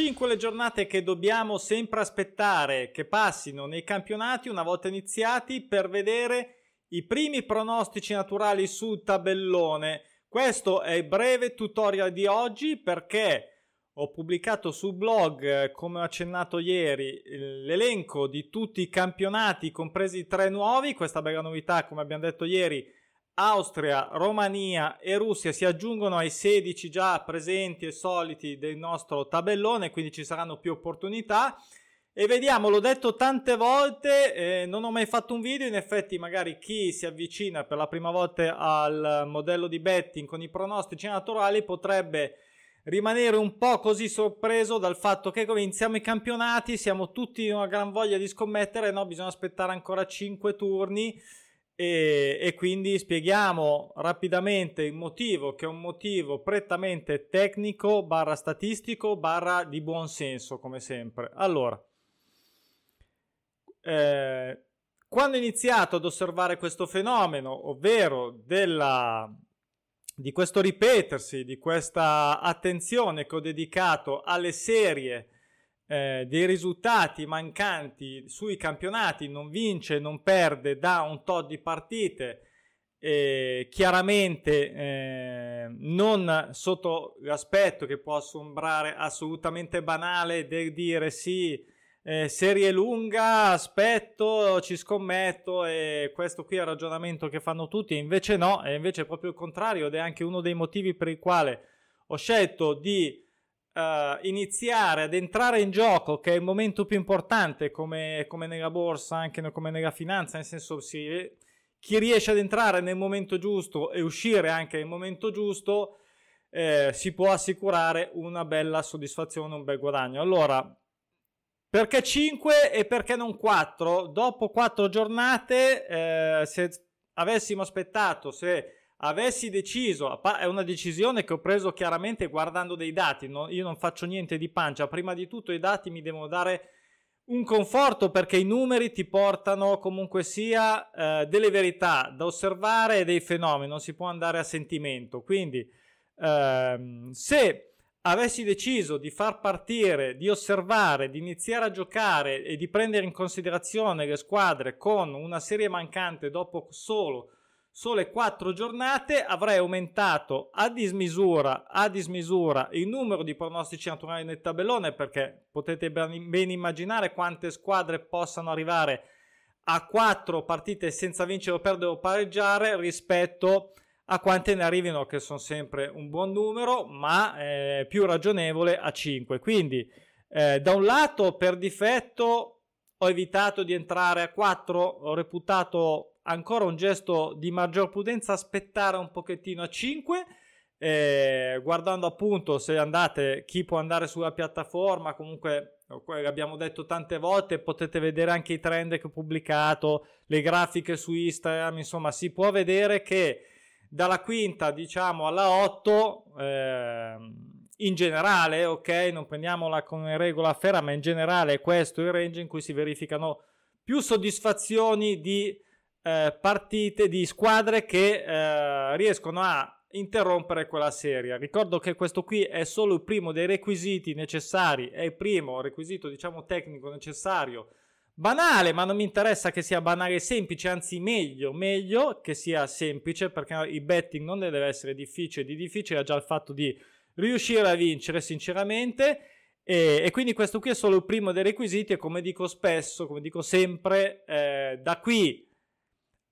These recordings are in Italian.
Sono cinque le giornate che dobbiamo sempre aspettare che passino nei campionati una volta iniziati per vedere i primi pronostici naturali sul tabellone. Questo è il breve tutorial di oggi perché ho pubblicato sul blog, eh, come ho accennato ieri, l'elenco di tutti i campionati, compresi tre nuovi. Questa bella novità, come abbiamo detto ieri, Austria, Romania e Russia si aggiungono ai 16 già presenti e soliti del nostro tabellone, quindi ci saranno più opportunità. E vediamo, l'ho detto tante volte, eh, non ho mai fatto un video, in effetti magari chi si avvicina per la prima volta al modello di betting con i pronostici naturali potrebbe rimanere un po' così sorpreso dal fatto che come iniziamo i campionati siamo tutti in una gran voglia di scommettere, no, bisogna aspettare ancora 5 turni e, e, quindi spieghiamo rapidamente il motivo, che è un motivo prettamente tecnico, barra statistico, barra di buon senso, come sempre. Allora, eh, quando ho iniziato ad osservare questo fenomeno, ovvero della, di questo ripetersi, di questa attenzione che ho dedicato alle serie eh, dei risultati mancanti sui campionati, non vince, non perde da un tot di partite, eh, chiaramente eh, non sotto l'aspetto che può sembrare assolutamente banale del dire sì, eh, serie lunga, aspetto, ci scommetto e questo qui è il ragionamento che fanno tutti, invece no, e invece è proprio il contrario ed è anche uno dei motivi per il quale ho scelto di uh, iniziare ad entrare in gioco, che è il momento più importante, come, come nella borsa, anche come nella finanza, nel senso sì, chi riesce ad entrare nel momento giusto e uscire anche nel momento giusto, eh, si può assicurare una bella soddisfazione, un bel guadagno. Allora, perché 5 e perché non 4? Dopo 4 giornate, eh, se avessimo aspettato, se avessi deciso, è una decisione che ho preso chiaramente guardando dei dati, no? io non faccio niente di pancia, prima di tutto i dati mi devono dare un conforto perché i numeri ti portano comunque sia eh, delle verità da osservare e dei fenomeni, non si può andare a sentimento, quindi ehm, se avessi deciso di far partire, di osservare, di iniziare a giocare e di prendere in considerazione le squadre con una serie mancante dopo solo sole quattro giornate avrei aumentato a dismisura, a dismisura il numero di pronostici naturali nel tabellone perché potete ben immaginare quante squadre possano arrivare a quattro partite senza vincere o perdere o pareggiare rispetto a quante ne arrivino che sono sempre un buon numero ma eh, più ragionevole a 5 quindi eh, da un lato per difetto ho evitato di entrare a 4 ho reputato ancora un gesto di maggior prudenza aspettare un pochettino a 5 eh, guardando appunto se andate chi può andare sulla piattaforma comunque abbiamo detto tante volte potete vedere anche i trend che ho pubblicato le grafiche su Instagram insomma si può vedere che dalla quinta diciamo alla 8 eh, in generale ok non prendiamola come regola ferma ma in generale è questo il range in cui si verificano più soddisfazioni di eh, partite di squadre che eh, riescono a interrompere quella serie. Ricordo che questo qui è solo il primo dei requisiti necessari, è il primo requisito, diciamo, tecnico necessario. Banale, ma non mi interessa che sia banale e semplice, anzi meglio, meglio che sia semplice perché il betting non deve essere difficile, di difficile è già il fatto di riuscire a vincere sinceramente e, e, quindi questo qui è solo il primo dei requisiti e come dico spesso, come dico sempre, eh, da qui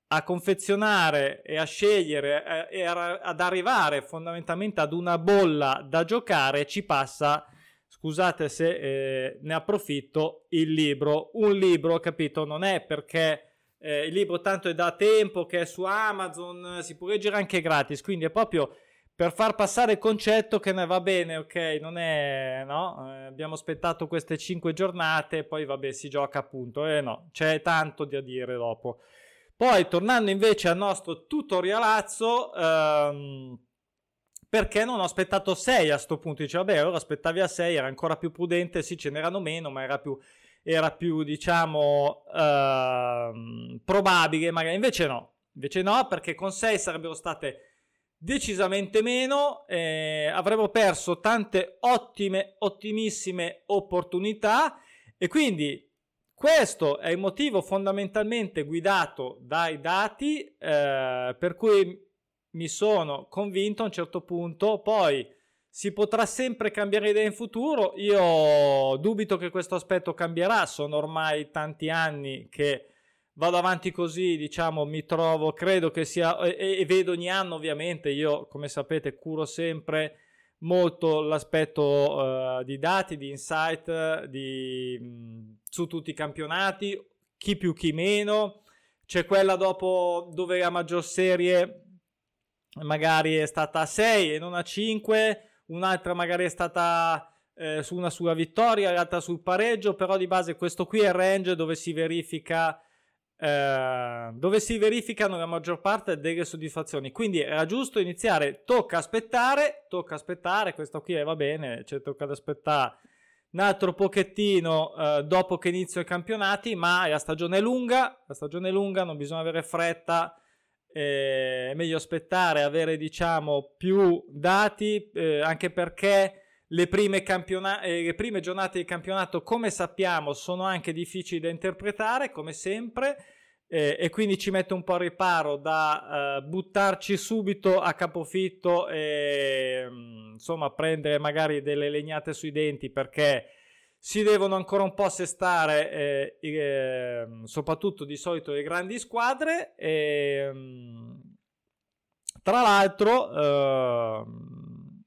a confezionare e a scegliere eh, e ad arrivare fondamentalmente ad una bolla da giocare ci passa scusate se eh, ne approfitto il libro. Un libro capito non è perché eh, il libro tanto è da tempo che è su Amazon si può leggere anche gratis quindi è proprio per far passare il concetto che ne va bene ok non è no eh, abbiamo aspettato queste cinque giornate poi vabbè si gioca appunto e eh, no c'è tanto da dire dopo poi, tornando invece al nostro tutorialazzo, ehm, perché non ho aspettato 6 a sto punto? Dice, vabbè, ora aspettavi a 6, era ancora più prudente, sì, ce n'erano meno, ma era più, era più diciamo, ehm, probabile, magari invece no. Invece no, perché con 6 sarebbero state decisamente meno, eh, avremmo perso tante ottime, ottimissime opportunità e quindi questo è il motivo fondamentalmente guidato dai dati eh, per cui mi sono convinto a un certo punto, poi si potrà sempre cambiare idea in futuro, io dubito che questo aspetto cambierà, sono ormai tanti anni che vado avanti così, diciamo, mi trovo, credo che sia, e, e, vedo ogni anno ovviamente, io come sapete curo sempre molto l'aspetto uh, di dati, di insight, di, su tutti i campionati, chi più chi meno, c'è quella dopo dove la maggior serie magari è stata a 6 e non a 5, un'altra magari è stata eh, su una sulla vittoria, l'altra sul pareggio, però di base questo qui è il range dove si verifica eh, dove si verificano la maggior parte delle soddisfazioni. Quindi era giusto iniziare, tocca aspettare, tocca aspettare, questo qui va bene, cioè tocca ad aspettare un altro pochettino eh, dopo che inizio i campionati, ma la stagione è lunga, la stagione è lunga, non bisogna avere fretta, eh, è meglio aspettare, avere diciamo più dati, eh, anche perché le prime, campiona- eh, le prime giornate di campionato, come sappiamo, sono anche difficili da interpretare, come sempre, eh, e quindi ci mette un po' a riparo da uh, buttarci subito a capofitto e mm, insomma prendere magari delle legnate sui denti perché si devono ancora un po' assestare, eh, eh, soprattutto di solito le grandi squadre. E, mm, tra l'altro, ehm,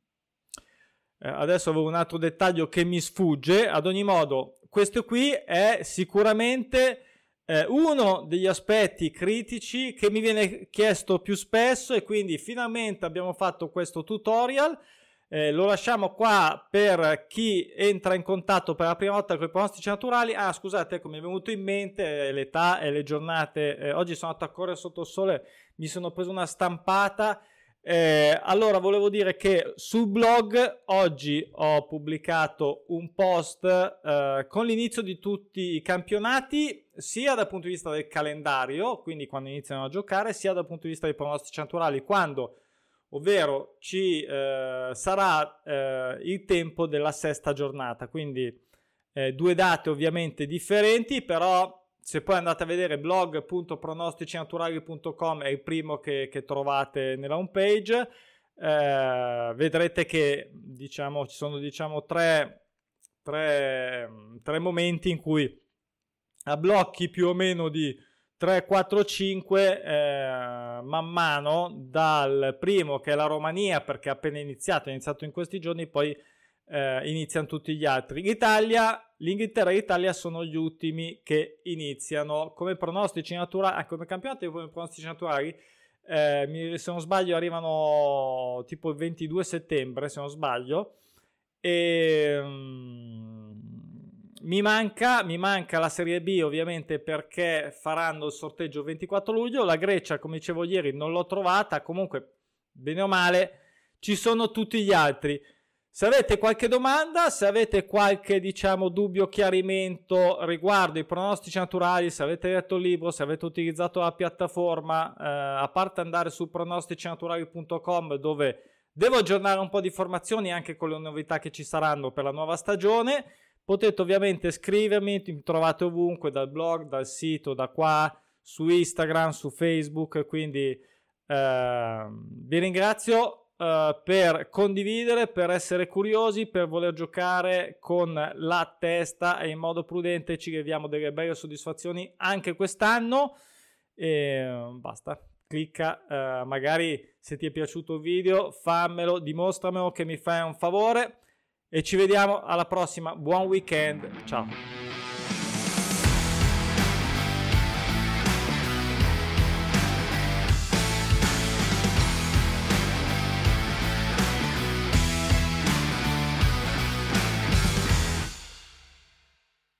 eh, adesso avevo un altro dettaglio che mi sfugge. Ad ogni modo, questo qui è sicuramente eh, uno degli aspetti critici che mi viene chiesto più spesso e quindi finalmente abbiamo fatto questo tutorial. Eh, lo lasciamo qua per chi entra in contatto per la prima volta con i pronostici naturali. Ah, scusate, ecco, mi è venuto in mente eh, l'età e le giornate. Eh, oggi sono andato a correre sotto il sole, mi sono preso una stampata eh, allora, volevo dire che sul blog oggi ho pubblicato un post eh, con l'inizio di tutti i campionati, sia dal punto di vista del calendario, quindi quando iniziano a giocare, sia dal punto di vista dei pronostici naturali, quando, ovvero ci eh, sarà eh, il tempo della sesta giornata. Quindi eh, due date ovviamente differenti, però se poi andate a vedere blog.pronosticinaturali.com è il primo che, che trovate nella home page eh, vedrete che diciamo ci sono diciamo tre, tre, tre momenti in cui a blocchi più o meno di 3, 4, 5 eh, man mano dal primo che è la Romania perché è appena iniziato, è iniziato in questi giorni, poi eh, iniziano tutti gli altri. L'Italia, l'Inghilterra e l'Italia sono gli ultimi che iniziano come pronostici naturali, ah, come campionato come pronostici naturali. Eh, se non sbaglio arrivano tipo il 22 settembre se non sbaglio e um, mi, manca, mi manca la Serie B ovviamente perché faranno il sorteggio il 24 luglio. La Grecia come dicevo ieri non l'ho trovata. Comunque bene o male ci sono tutti gli altri. Se avete qualche domanda, se avete qualche diciamo dubbio, chiarimento riguardo i pronostici naturali, se avete letto il libro, se avete utilizzato la piattaforma, eh, a parte andare su pronosticinaturali.com dove devo aggiornare un po' di informazioni anche con le novità che ci saranno per la nuova stagione, potete ovviamente scrivermi, mi trovate ovunque dal blog, dal sito, da qua, su Instagram, su Facebook, quindi eh, vi ringrazio uh, per condividere, per essere curiosi, per voler giocare con la testa e in modo prudente ci leviamo delle belle soddisfazioni anche quest'anno. E basta. Clicca, uh, magari se ti è piaciuto il video, fammelo, dimostramelo che mi fai un favore e ci vediamo alla prossima. Buon weekend, ciao.